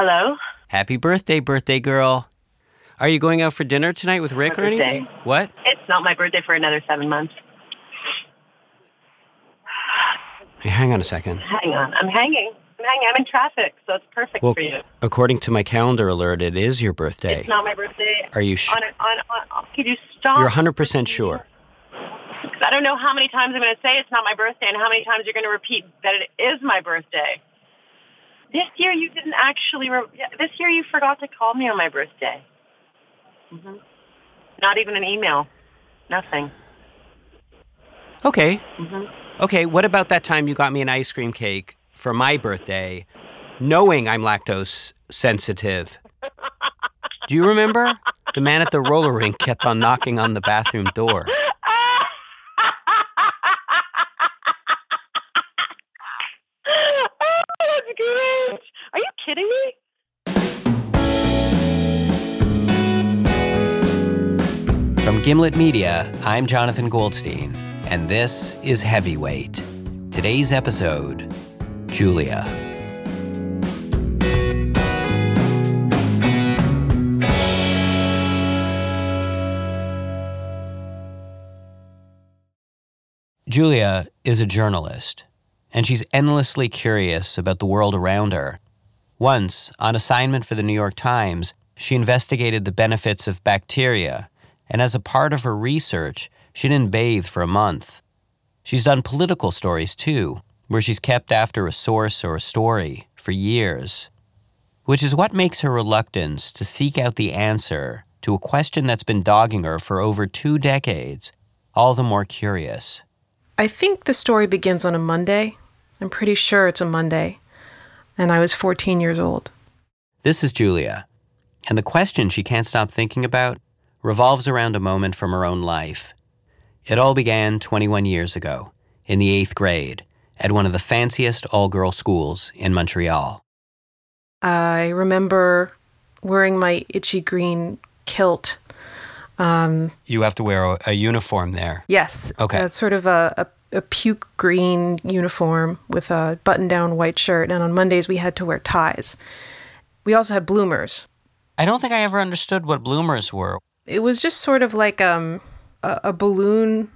Hello? Happy birthday, birthday girl. Are you going out for dinner tonight with Rick or anything? What? It's not my birthday for another seven months. Hey, hang on a second. Hang on. I'm hanging. I'm hanging. I'm in traffic, so it's perfect Well, for you. according to my calendar alert, it is your birthday. It's not my birthday. Are you sure? On, on, on, could you stop? You're 100% sure. I don't know how many times I'm going to say it's not my birthday and how many times you're going to repeat that it is my birthday. This year you didn't actually. Re- this year you forgot to call me on my birthday. hmm Not even an email. Nothing. Okay. hmm Okay, what about that time you got me an ice cream cake for my birthday, knowing I'm lactose sensitive? Do you remember? The man at the roller rink kept on knocking on the bathroom door. Gimlet Media, I'm Jonathan Goldstein, and this is Heavyweight. Today's episode Julia. Julia is a journalist, and she's endlessly curious about the world around her. Once, on assignment for the New York Times, she investigated the benefits of bacteria, and as a part of her research, she didn't bathe for a month. She's done political stories too, where she's kept after a source or a story for years, which is what makes her reluctance to seek out the answer to a question that's been dogging her for over two decades all the more curious. I think the story begins on a Monday. I'm pretty sure it's a Monday. And I was 14 years old. This is Julia, and the question she can't stop thinking about revolves around a moment from her own life. It all began 21 years ago, in the eighth grade, at one of the fanciest all girl schools in Montreal. I remember wearing my itchy green kilt. Um, You have to wear a, a uniform there. yes. Okay. It's sort of a, a, a puke green uniform with a button down white shirt. And on Mondays, we had to wear ties. We also had bloomers. I don't think I ever understood what bloomers were. It was just sort of like um, a, a balloon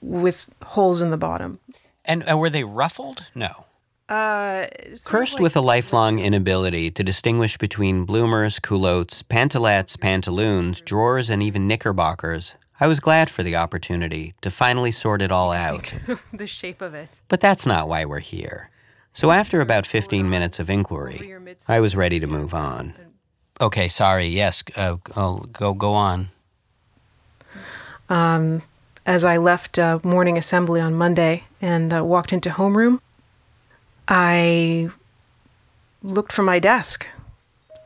with holes in the bottom. And, and were they ruffled? No. Uh, Cursed like- with a lifelong inability to distinguish between bloomers, culottes, pantalettes, pantaloons, drawers, and even knickerbockers, I was glad for the opportunity to finally sort it all out. the shape of it. But that's not why we're here. So after about 15 minutes of inquiry, I was ready to move on. Okay, sorry. Yes, uh, I'll go go on. um, as I left uh, morning assembly on Monday and uh, walked into homeroom, I looked for my desk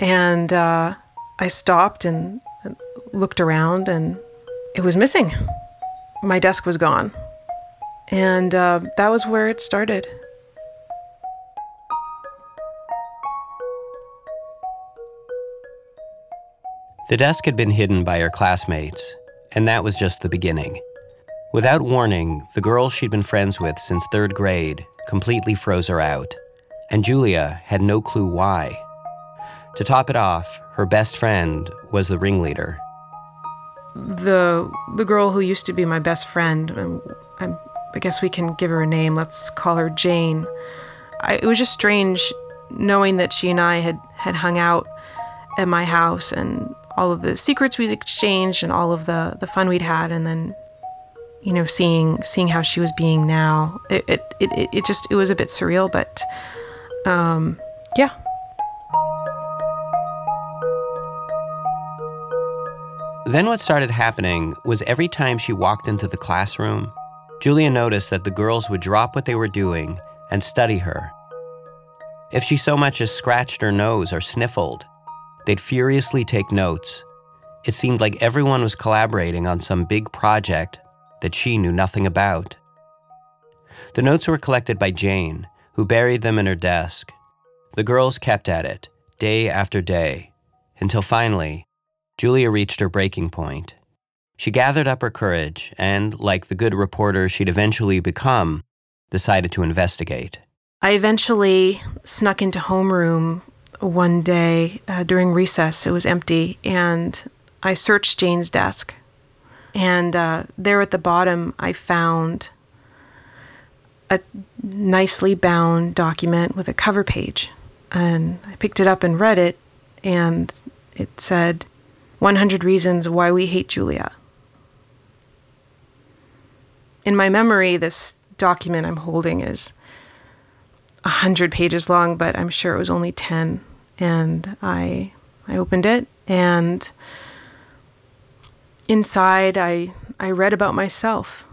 and uh, I stopped and and looked around and it was missing. My desk was gone. And uh, that was where it started. The desk had been hidden by her classmates, and that was just the beginning. Without warning, the girls she'd been friends with since third grade completely froze her out, and Julia had no clue why. To top it off, her best friend was the ringleader. The the girl who used to be my best friend, um, I, I guess we can give her a name. Let's call her Jane. I, it was just strange knowing that she and I had had hung out at my house and all of the secrets we exchanged and all of the the fun we'd had, and then you know seeing seeing how she was being now. It it it, it just it was a bit surreal, but um, yeah. Then what started happening was every time she walked into the classroom, Julia noticed that the girls would drop what they were doing and study her. If she so much as scratched her nose or sniffled, they'd furiously take notes. It seemed like everyone was collaborating on some big project that she knew nothing about. The notes were collected by Jane, who buried them in her desk. The girls kept at it, day after day, until finally, Julia reached her breaking point. She gathered up her courage and, like the good reporter she'd eventually become, decided to investigate. I eventually snuck into homeroom one day uh, during recess. It was empty, and I searched Jane's desk. And uh, there at the bottom, I found a nicely bound document with a cover page. And I picked it up and read it, and it said 100 Reasons Why We Hate Julia. In my memory, this document I'm holding is 100 pages long, but I'm sure it was only 10. And I, I opened it, and inside, I, I read about myself.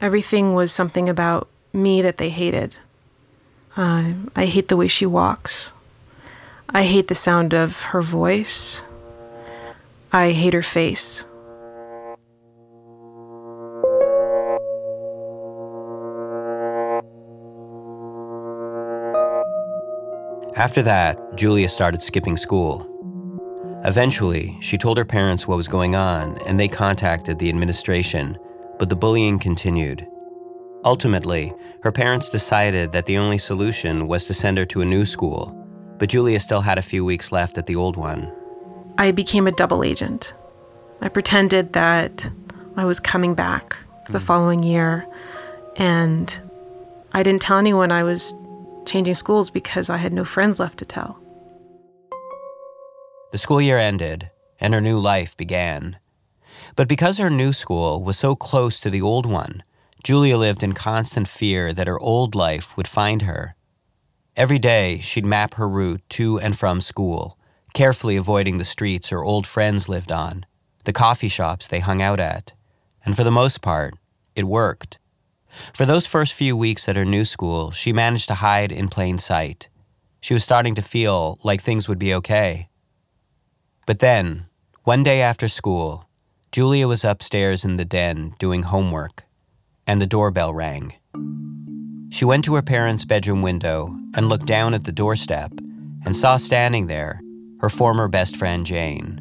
Everything was something about me that they hated. Uh, I hate the way she walks. I hate the sound of her voice. I hate her face. After that, Julia started skipping school. Eventually, she told her parents what was going on and they contacted the administration, but the bullying continued. Ultimately, her parents decided that the only solution was to send her to a new school, but Julia still had a few weeks left at the old one. I became a double agent. I pretended that I was coming back the mm. following year, and I didn't tell anyone I was changing schools because I had no friends left to tell. The school year ended, and her new life began. But because her new school was so close to the old one, Julia lived in constant fear that her old life would find her. Every day, she'd map her route to and from school, carefully avoiding the streets her old friends lived on, the coffee shops they hung out at. And for the most part, it worked. For those first few weeks at her new school, she managed to hide in plain sight. She was starting to feel like things would be okay. But then, one day after school, Julia was upstairs in the den doing homework, and the doorbell rang. She went to her parents' bedroom window and looked down at the doorstep and saw standing there her former best friend Jane,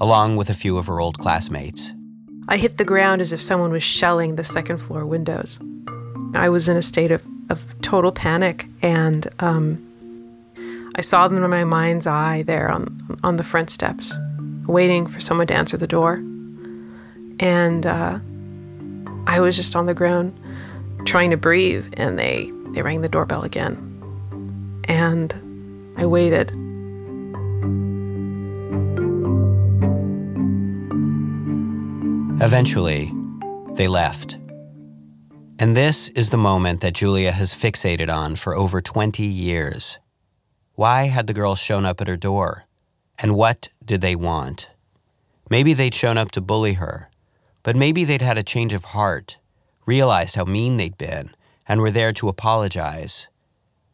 along with a few of her old classmates. I hit the ground as if someone was shelling the second floor windows. I was in a state of, of total panic, and um, I saw them in my mind's eye there on, on the front steps, waiting for someone to answer the door. And uh, I was just on the ground trying to breathe, and they, they rang the doorbell again. And I waited Eventually, they left. And this is the moment that Julia has fixated on for over 20 years. Why had the girls shown up at her door? And what did they want? Maybe they'd shown up to bully her, but maybe they'd had a change of heart, realized how mean they'd been, and were there to apologize.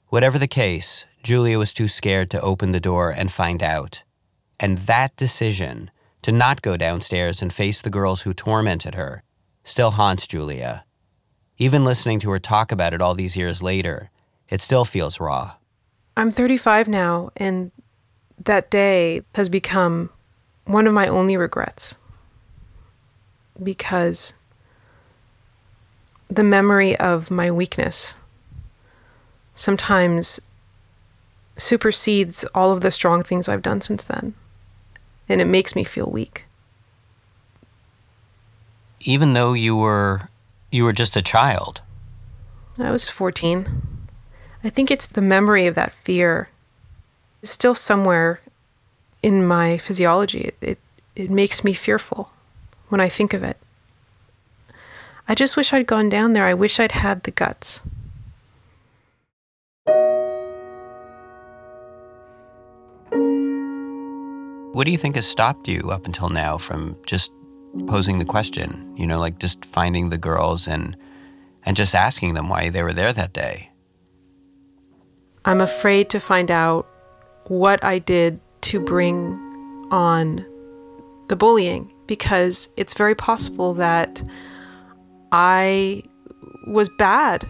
Whatever the case, Julia was too scared to open the door and find out. And that decision to not go downstairs and face the girls who tormented her still haunts Julia. Even listening to her talk about it all these years later, it still feels raw. I'm 35 now, and that day has become one of my only regrets because the memory of my weakness sometimes supersedes all of the strong things I've done since then and it makes me feel weak. Even though you were you were just a child. I was 14. I think it's the memory of that fear is still somewhere in my physiology. It, it it makes me fearful when I think of it. I just wish I'd gone down there. I wish I'd had the guts. What do you think has stopped you up until now from just posing the question? You know, like just finding the girls and and just asking them why they were there that day. I'm afraid to find out what I did to bring on the bullying because it's very possible that I was bad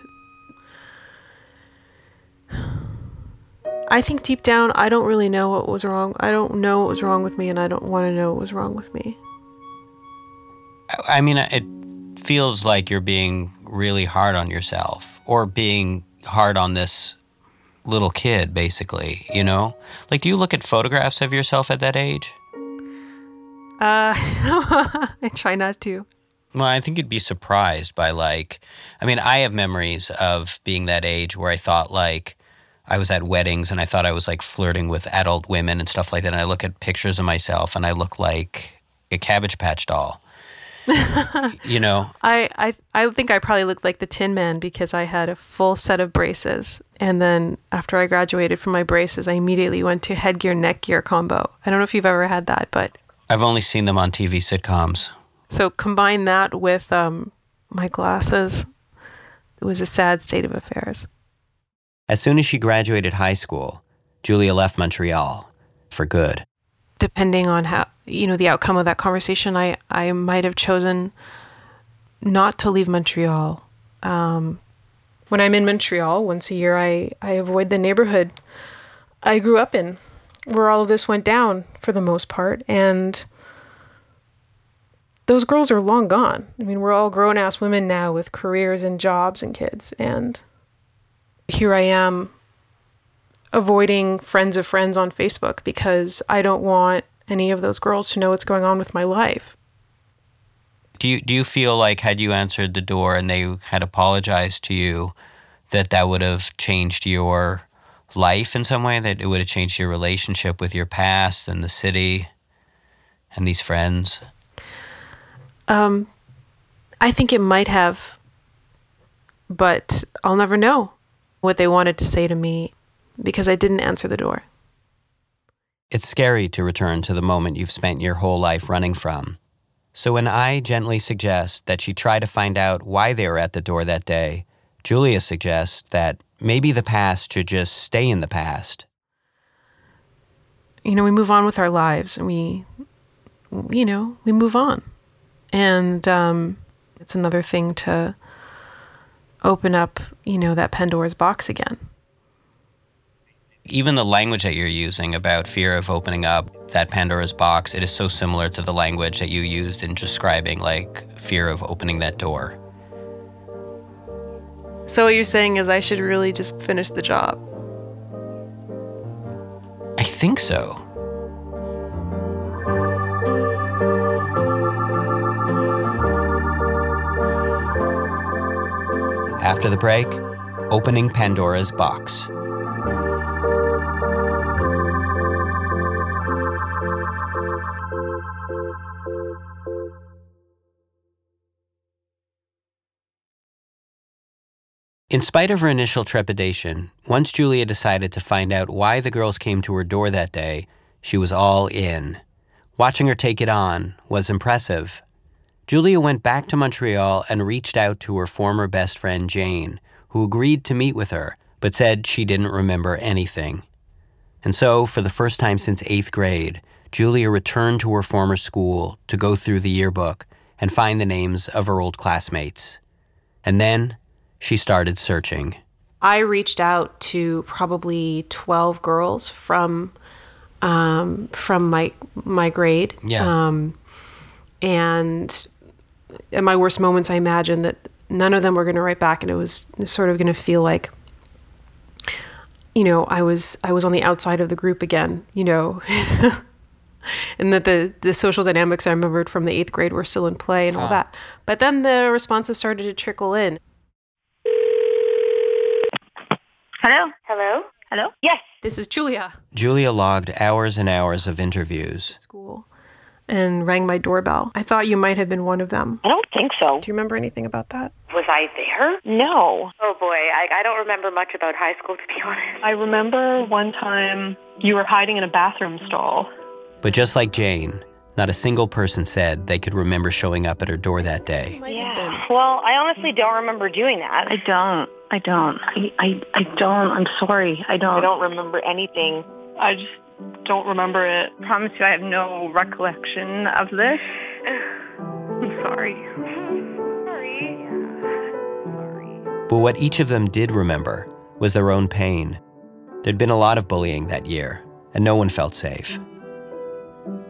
I think deep down, I don't really know what was wrong. I don't know what was wrong with me, and I don't want to know what was wrong with me. I mean, it feels like you're being really hard on yourself or being hard on this little kid, basically, you know? Like, do you look at photographs of yourself at that age? Uh, I try not to. Well, I think you'd be surprised by, like, I mean, I have memories of being that age where I thought, like, I was at weddings and I thought I was like flirting with adult women and stuff like that. And I look at pictures of myself and I look like a Cabbage Patch doll. you know, I, I I think I probably looked like the Tin Man because I had a full set of braces, and then after I graduated from my braces, I immediately went to headgear neckgear combo. I don't know if you've ever had that, but I've only seen them on TV sitcoms. So combine that with um, my glasses. It was a sad state of affairs. As soon as she graduated high school, Julia left Montreal for good. Depending on how, you know, the outcome of that conversation, I, I might have chosen not to leave Montreal. Um, when I'm in Montreal, once a year, I, I avoid the neighborhood I grew up in, where all of this went down for the most part. And those girls are long gone. I mean, we're all grown ass women now with careers and jobs and kids. And here I am avoiding friends of friends on Facebook because I don't want any of those girls to know what's going on with my life. Do you do you feel like had you answered the door and they had apologized to you that that would have changed your life in some way that it would have changed your relationship with your past and the city and these friends? Um I think it might have but I'll never know what they wanted to say to me because I didn't answer the door. It's scary to return to the moment you've spent your whole life running from. So when I gently suggest that she try to find out why they were at the door that day, Julia suggests that maybe the past should just stay in the past. You know, we move on with our lives and we, you know, we move on. And um, it's another thing to open up, you know, that Pandora's box again. Even the language that you're using about fear of opening up that Pandora's box, it is so similar to the language that you used in describing like fear of opening that door. So what you're saying is I should really just finish the job. I think so. After the break, opening Pandora's box. In spite of her initial trepidation, once Julia decided to find out why the girls came to her door that day, she was all in. Watching her take it on was impressive. Julia went back to Montreal and reached out to her former best friend Jane, who agreed to meet with her, but said she didn't remember anything. And so, for the first time since eighth grade, Julia returned to her former school to go through the yearbook and find the names of her old classmates. And then she started searching. I reached out to probably 12 girls from um, from my my grade. Yeah. Um, and in my worst moments, I imagined that none of them were going to write back, and it was sort of going to feel like, you know, I was I was on the outside of the group again. You know. and that the, the social dynamics I remembered from the eighth grade were still in play and all that. But then the responses started to trickle in. Hello? Hello? Hello? Yes. This is Julia. Julia logged hours and hours of interviews. School. And rang my doorbell. I thought you might have been one of them. I don't think so. Do you remember anything about that? Was I there? No. Oh boy, I, I don't remember much about high school to be honest. I remember one time you were hiding in a bathroom stall. But just like Jane, not a single person said they could remember showing up at her door that day. Might have been. Yeah. Well, I honestly don't remember doing that. I don't. I don't. I, I, I don't. I'm sorry. I don't. I don't remember anything. I just don't remember it. I promise you I have no recollection of this. I'm sorry. Sorry. Sorry. But what each of them did remember was their own pain. There'd been a lot of bullying that year, and no one felt safe.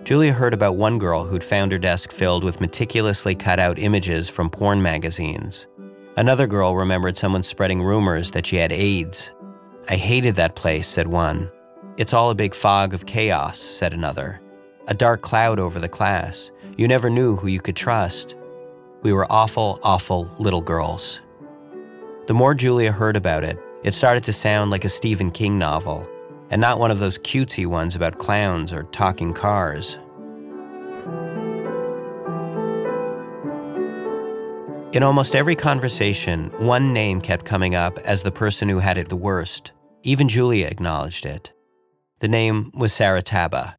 Julia heard about one girl who'd found her desk filled with meticulously cut out images from porn magazines. Another girl remembered someone spreading rumors that she had AIDS. I hated that place, said one. It's all a big fog of chaos, said another. A dark cloud over the class. You never knew who you could trust. We were awful, awful little girls. The more Julia heard about it, it started to sound like a Stephen King novel, and not one of those cutesy ones about clowns or talking cars. In almost every conversation, one name kept coming up as the person who had it the worst. Even Julia acknowledged it. The name was Sarah Taba.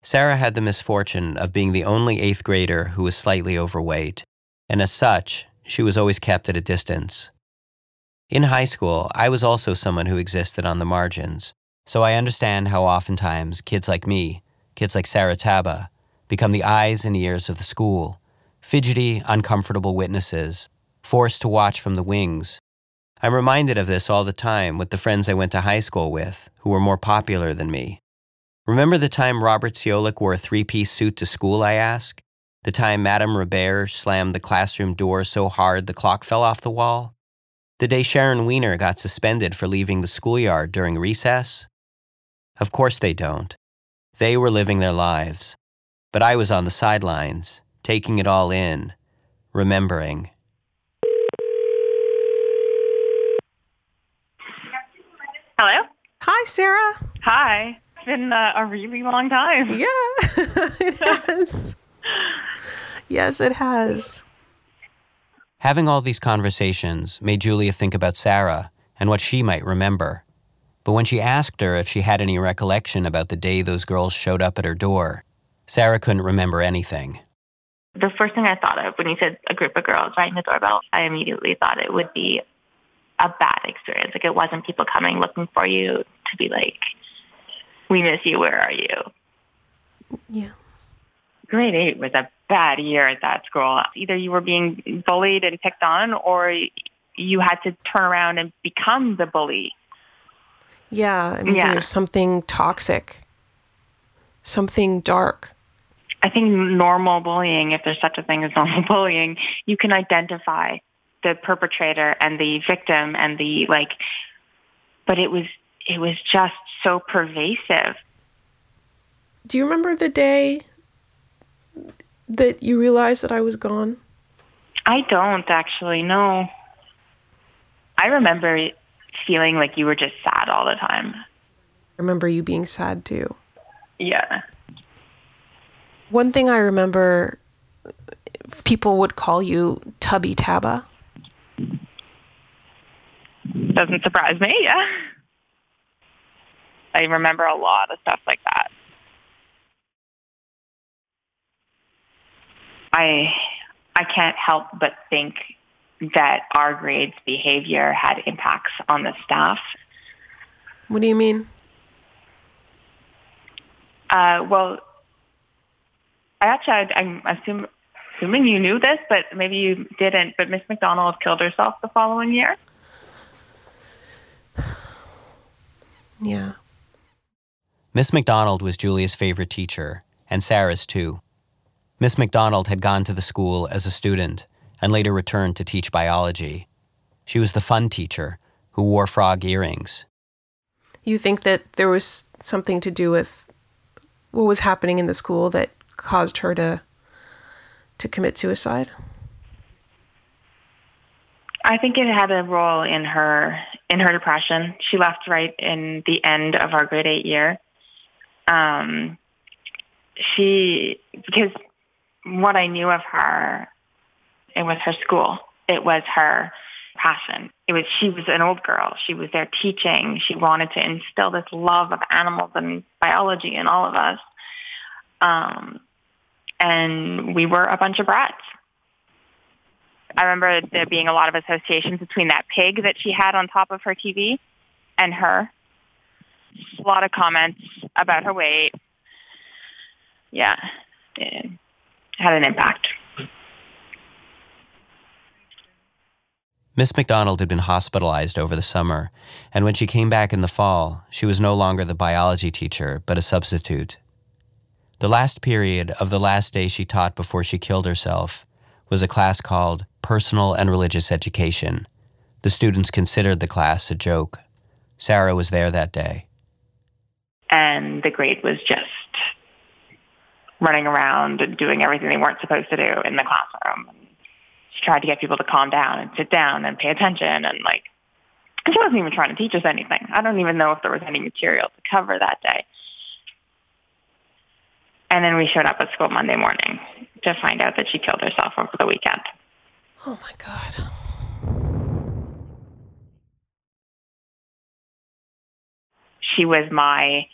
Sarah had the misfortune of being the only eighth grader who was slightly overweight, and as such, she was always kept at a distance. In high school, I was also someone who existed on the margins, so I understand how oftentimes kids like me, kids like Sarah Taba, become the eyes and ears of the school, fidgety, uncomfortable witnesses, forced to watch from the wings. I'm reminded of this all the time with the friends I went to high school with, who were more popular than me. Remember the time Robert Ciolik wore a three piece suit to school, I ask? The time Madame Robert slammed the classroom door so hard the clock fell off the wall? The day Sharon Weiner got suspended for leaving the schoolyard during recess? Of course they don't. They were living their lives. But I was on the sidelines, taking it all in, remembering. Hello? Hi, Sarah. Hi. It's been uh, a really long time. Yeah, it has. yes, it has. Having all these conversations made Julia think about Sarah and what she might remember. But when she asked her if she had any recollection about the day those girls showed up at her door, Sarah couldn't remember anything. The first thing I thought of when you said a group of girls ringing the doorbell, I immediately thought it would be a bad experience. Like it wasn't people coming looking for you to be like, we miss you, where are you? Yeah. Grade eight was a bad year at that school. Either you were being bullied and picked on, or you had to turn around and become the bully. Yeah, I mean, Yeah. there's something toxic, something dark. I think normal bullying, if there's such a thing as normal bullying, you can identify the perpetrator and the victim and the like, but it was it was just so pervasive. Do you remember the day that you realized that I was gone? I don't actually know. I remember feeling like you were just sad all the time. I remember you being sad too. Yeah. One thing I remember, people would call you Tubby Taba. Doesn't surprise me, yeah. I remember a lot of stuff like that. I I can't help but think that our grade's behavior had impacts on the staff. What do you mean? Uh, well, I actually, I, I'm assume, assuming you knew this, but maybe you didn't. But Miss McDonald killed herself the following year. Yeah. Miss McDonald was Julia's favorite teacher, and Sarah's too. Miss McDonald had gone to the school as a student and later returned to teach biology. She was the fun teacher who wore frog earrings. You think that there was something to do with what was happening in the school that caused her to to commit suicide? I think it had a role in her in her depression. She left right in the end of our grade eight year. Um, she because what I knew of her, it was her school. It was her passion. It was she was an old girl. She was there teaching. She wanted to instill this love of animals and biology in all of us. Um, and we were a bunch of brats. I remember there being a lot of associations between that pig that she had on top of her TV and her. A lot of comments about her weight. Yeah, it had an impact. Miss McDonald had been hospitalized over the summer, and when she came back in the fall, she was no longer the biology teacher, but a substitute. The last period of the last day she taught before she killed herself was a class called Personal and Religious Education. The students considered the class a joke. Sarah was there that day. And the grade was just running around and doing everything they weren't supposed to do in the classroom. She tried to get people to calm down and sit down and pay attention and like and she wasn't even trying to teach us anything. I don't even know if there was any material to cover that day. And then we showed up at school Monday morning to find out that she killed herself over the weekend. Oh my God. She was my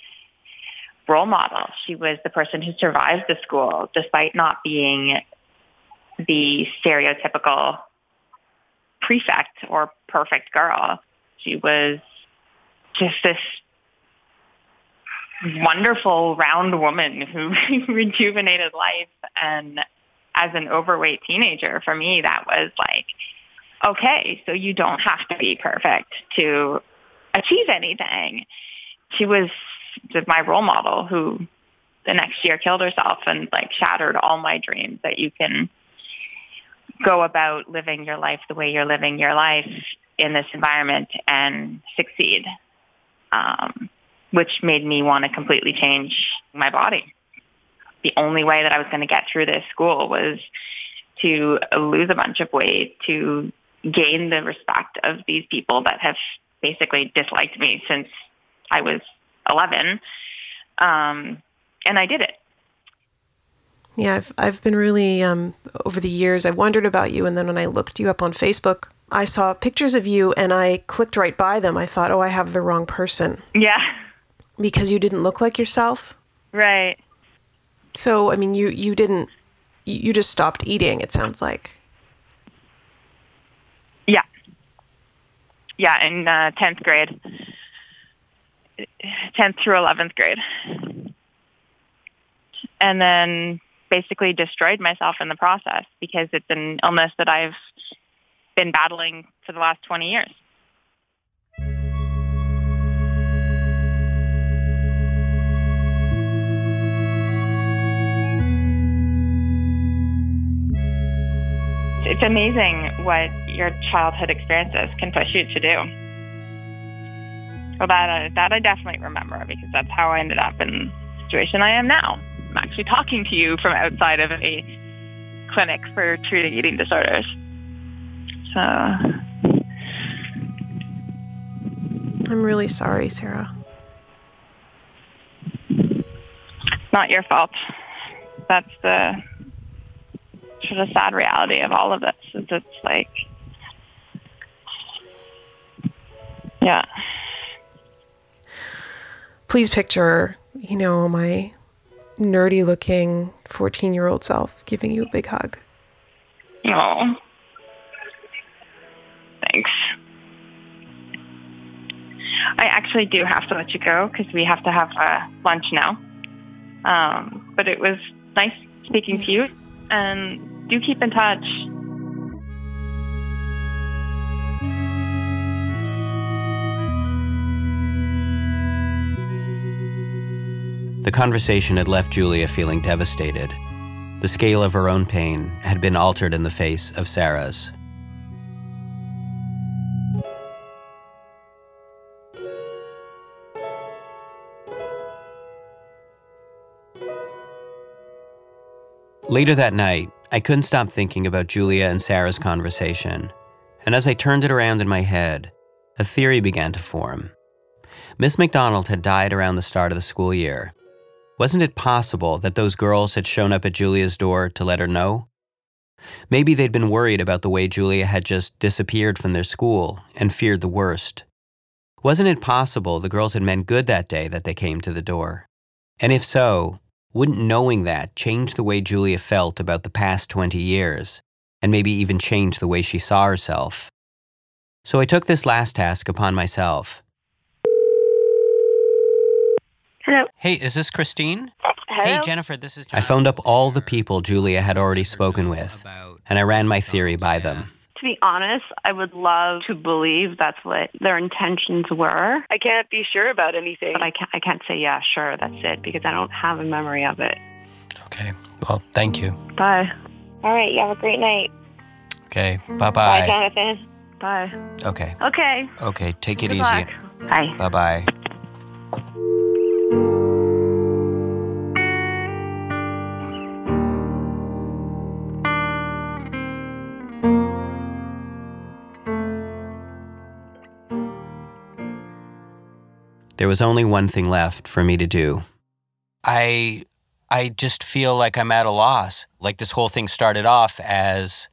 role model. She was the person who survived the school despite not being the stereotypical prefect or perfect girl. She was just this wonderful round woman who rejuvenated life. And as an overweight teenager, for me, that was like, okay, so you don't have to be perfect to achieve anything. She was my role model who the next year killed herself and like shattered all my dreams that you can go about living your life the way you're living your life in this environment and succeed. Um, which made me want to completely change my body. The only way that I was going to get through this school was to lose a bunch of weight, to gain the respect of these people that have basically disliked me since I was 11. Um, and I did it. Yeah, I've, I've been really, um, over the years, I wondered about you. And then when I looked you up on Facebook, I saw pictures of you and I clicked right by them. I thought, oh, I have the wrong person. Yeah. Because you didn't look like yourself? Right. So, I mean, you, you didn't, you just stopped eating, it sounds like. Yeah. Yeah, in uh, 10th grade. 10th through 11th grade. And then basically destroyed myself in the process because it's an illness that I've been battling for the last 20 years. It's amazing what your childhood experiences can push you to do. Well, that, uh, that I definitely remember because that's how I ended up in the situation I am now. I'm actually talking to you from outside of a clinic for treating eating disorders. So. I'm really sorry, Sarah. Not your fault. That's the sort of sad reality of all of this. Is it's like, yeah. Please picture, you know, my nerdy looking 14 year old self giving you a big hug. Oh. Thanks. I actually do have to let you go because we have to have uh, lunch now. Um, but it was nice speaking to you, and do keep in touch. The conversation had left Julia feeling devastated. The scale of her own pain had been altered in the face of Sarah's. Later that night, I couldn't stop thinking about Julia and Sarah's conversation. And as I turned it around in my head, a theory began to form. Miss McDonald had died around the start of the school year. Wasn't it possible that those girls had shown up at Julia's door to let her know? Maybe they'd been worried about the way Julia had just disappeared from their school and feared the worst. Wasn't it possible the girls had meant good that day that they came to the door? And if so, wouldn't knowing that change the way Julia felt about the past 20 years, and maybe even change the way she saw herself? So I took this last task upon myself. Hello. Hey, is this Christine? Hello. Hey, Jennifer, this is. John. I phoned up all the people Julia had already spoken with, and I ran my theory by them. To be honest, I would love to believe that's what their intentions were. I can't be sure about anything. But I can't, I can't say, yeah, sure, that's it, because I don't have a memory of it. Okay, well, thank you. Bye. All right, you have a great night. Okay, mm-hmm. bye Bye, bye. Jonathan. Bye. Okay, Okay. okay, take it Good easy. luck. Bye. Bye There was only one thing left for me to do. I I just feel like I'm at a loss. Like this whole thing started off as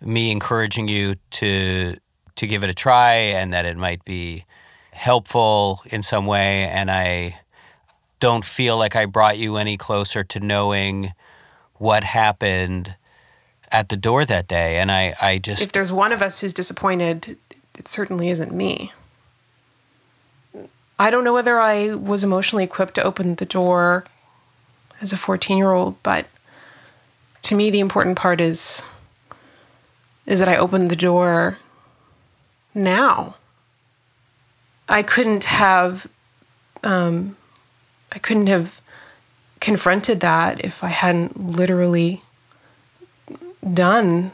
me encouraging you to to give it a try and that it might be helpful in some way and I don't feel like I brought you any closer to knowing what happened at the door that day and I I just If there's one of us who's disappointed, it certainly isn't me. I don't know whether I was emotionally equipped to open the door as a 14 year old, but to me, the important part is is that I opened the door now. I couldn't have um, I couldn't have confronted that if I hadn't literally done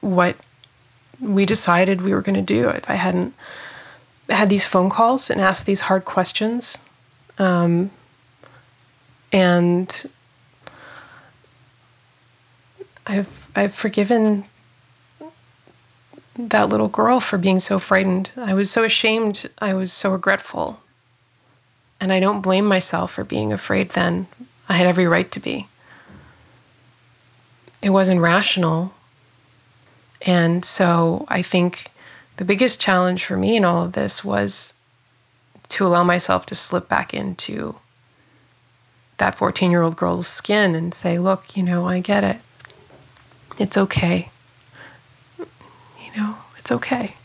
what we decided we were going to do. If I hadn't had these phone calls and asked these hard questions, um, and I've I've forgiven that little girl for being so frightened. I was so ashamed. I was so regretful. And I don't blame myself for being afraid then. I had every right to be. It wasn't rational. And so I think the biggest challenge for me in all of this was to allow myself to slip back into that 14 year old girl's skin and say, look, you know, I get it. It's okay. You know, it's okay.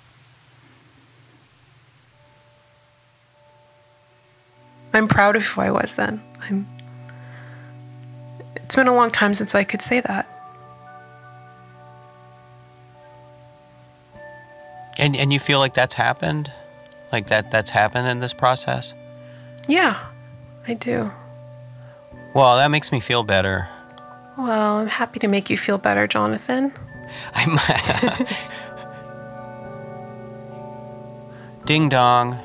I'm proud of who I was then. I'm It's been a long time since I could say that. And and you feel like that's happened? Like that that's happened in this process? Yeah, I do. Well, that makes me feel better. Well, I'm happy to make you feel better, Jonathan. I'm Ding dong.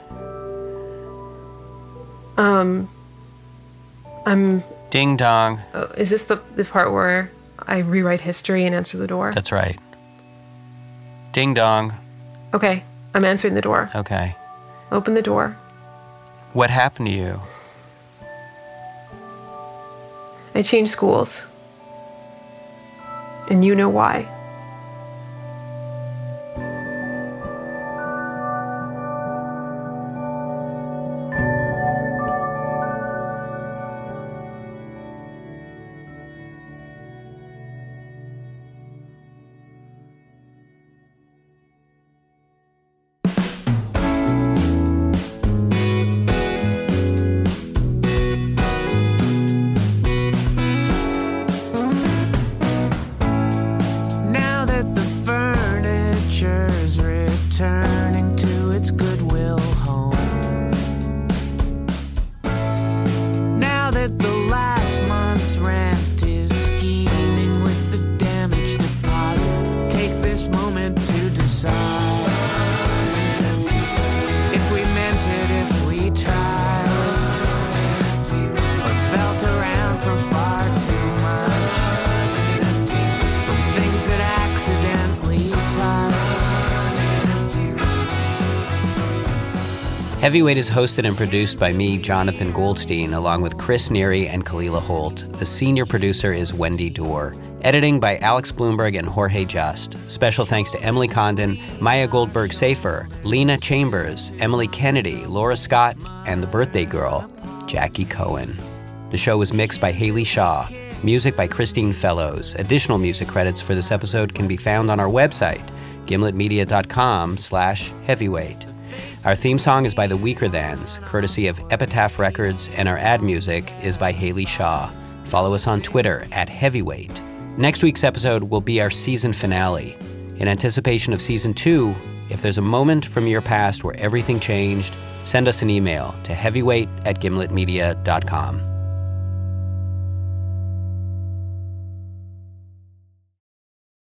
Um, I'm. Ding dong. Uh, is this the, the part where I rewrite history and answer the door? That's right. Ding dong. Okay, I'm answering the door. Okay. Open the door. What happened to you? I changed schools. And you know why. Heavyweight is hosted and produced by me, Jonathan Goldstein, along with Chris Neary and Kalila Holt. The senior producer is Wendy Dorr. Editing by Alex Blumberg and Jorge Just. Special thanks to Emily Condon, Maya Goldberg Safir, Lina Chambers, Emily Kennedy, Laura Scott, and the birthday girl, Jackie Cohen. The show was mixed by Haley Shaw. Music by Christine Fellows. Additional music credits for this episode can be found on our website, gimletmedia.com slash heavyweight. Our theme song is by The Weakerthans, courtesy of Epitaph Records, and our ad music is by Haley Shaw. Follow us on Twitter at Heavyweight. Next week's episode will be our season finale. In anticipation of season two, if there's a moment from your past where everything changed, send us an email to heavyweight at gimletmedia.com.